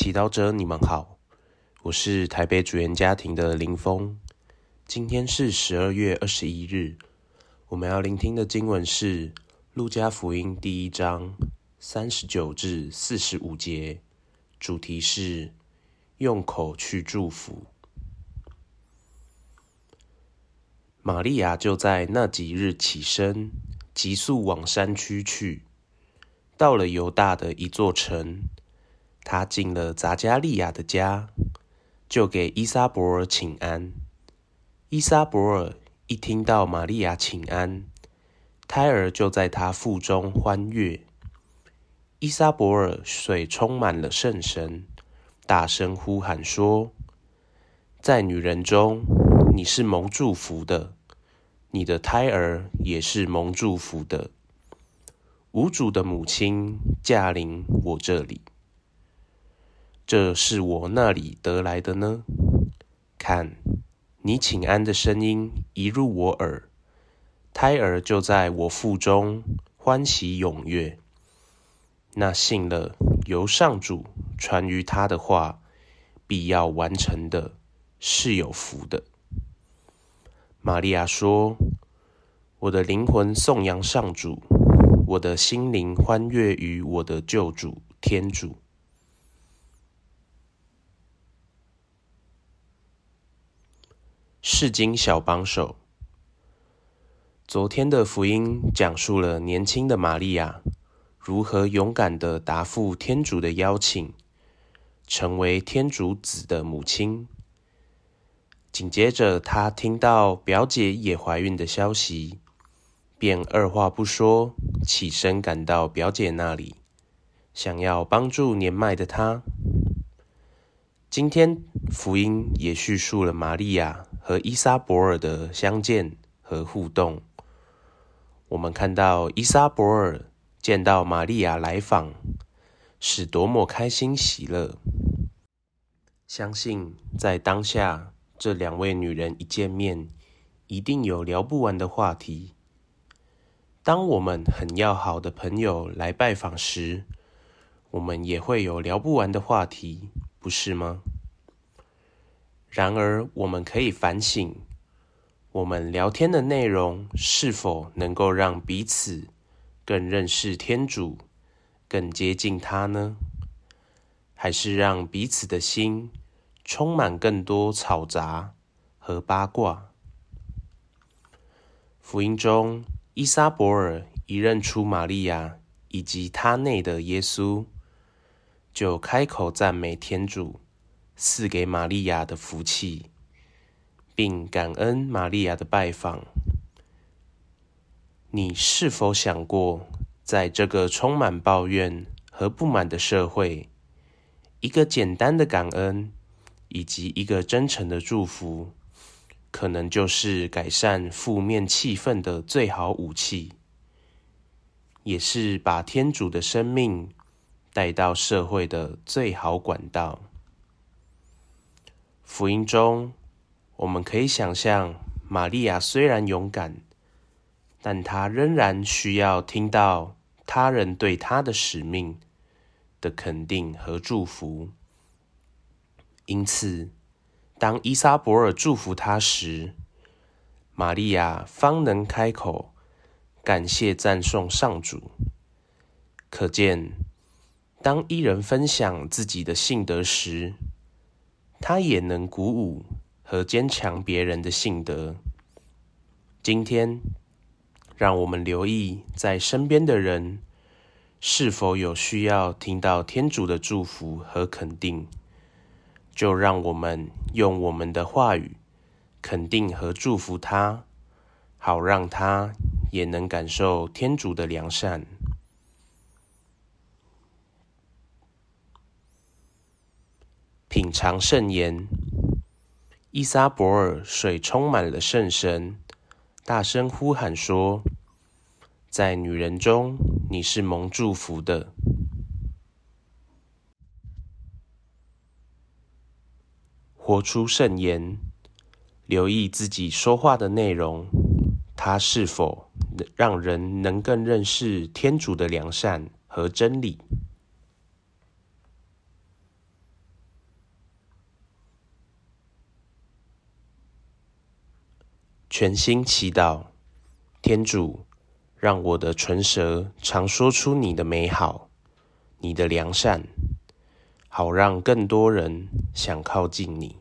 祈祷者，你们好，我是台北主言家庭的林峰。今天是十二月二十一日，我们要聆听的经文是《路加福音》第一章三十九至四十五节，主题是用口去祝福。玛利亚就在那几日起身，急速往山区去，到了犹大的一座城。他进了匝加利亚的家，就给伊莎伯尔请安。伊莎伯尔一听到玛利亚请安，胎儿就在她腹中欢悦。伊莎伯尔水充满了圣神，大声呼喊说：“在女人中，你是蒙祝福的，你的胎儿也是蒙祝福的。无主的母亲驾临我这里。”这是我那里得来的呢？看，你请安的声音一入我耳，胎儿就在我腹中欢喜踊跃。那信了由上主传于他的话，必要完成的，是有福的。玛利亚说：“我的灵魂颂扬上主，我的心灵欢跃于我的救主天主。”释经小帮手。昨天的福音讲述了年轻的玛利亚如何勇敢的答复天主的邀请，成为天主子的母亲。紧接着，她听到表姐也怀孕的消息，便二话不说，起身赶到表姐那里，想要帮助年迈的她。今天福音也叙述了玛利亚。和伊莎伯尔的相见和互动，我们看到伊莎伯尔见到玛利亚来访，是多么开心喜乐。相信在当下，这两位女人一见面，一定有聊不完的话题。当我们很要好的朋友来拜访时，我们也会有聊不完的话题，不是吗？然而，我们可以反省，我们聊天的内容是否能够让彼此更认识天主，更接近他呢？还是让彼此的心充满更多嘈杂和八卦？福音中，伊莎伯尔一认出玛利亚以及她内的耶稣，就开口赞美天主。赐给玛利亚的福气，并感恩玛利亚的拜访。你是否想过，在这个充满抱怨和不满的社会，一个简单的感恩以及一个真诚的祝福，可能就是改善负面气氛的最好武器，也是把天主的生命带到社会的最好管道。福音中，我们可以想象，玛利亚虽然勇敢，但她仍然需要听到他人对她的使命的肯定和祝福。因此，当伊莎伯尔祝福她时，玛利亚方能开口感谢赞颂上主。可见，当一人分享自己的信德时，他也能鼓舞和坚强别人的信德。今天，让我们留意在身边的人是否有需要听到天主的祝福和肯定，就让我们用我们的话语肯定和祝福他，好让他也能感受天主的良善。品尝圣言，伊撒伯尔水充满了圣神，大声呼喊说：“在女人中，你是蒙祝福的。”活出圣言，留意自己说话的内容，它是否让人能更认识天主的良善和真理。全心祈祷，天主，让我的唇舌常说出你的美好，你的良善，好让更多人想靠近你。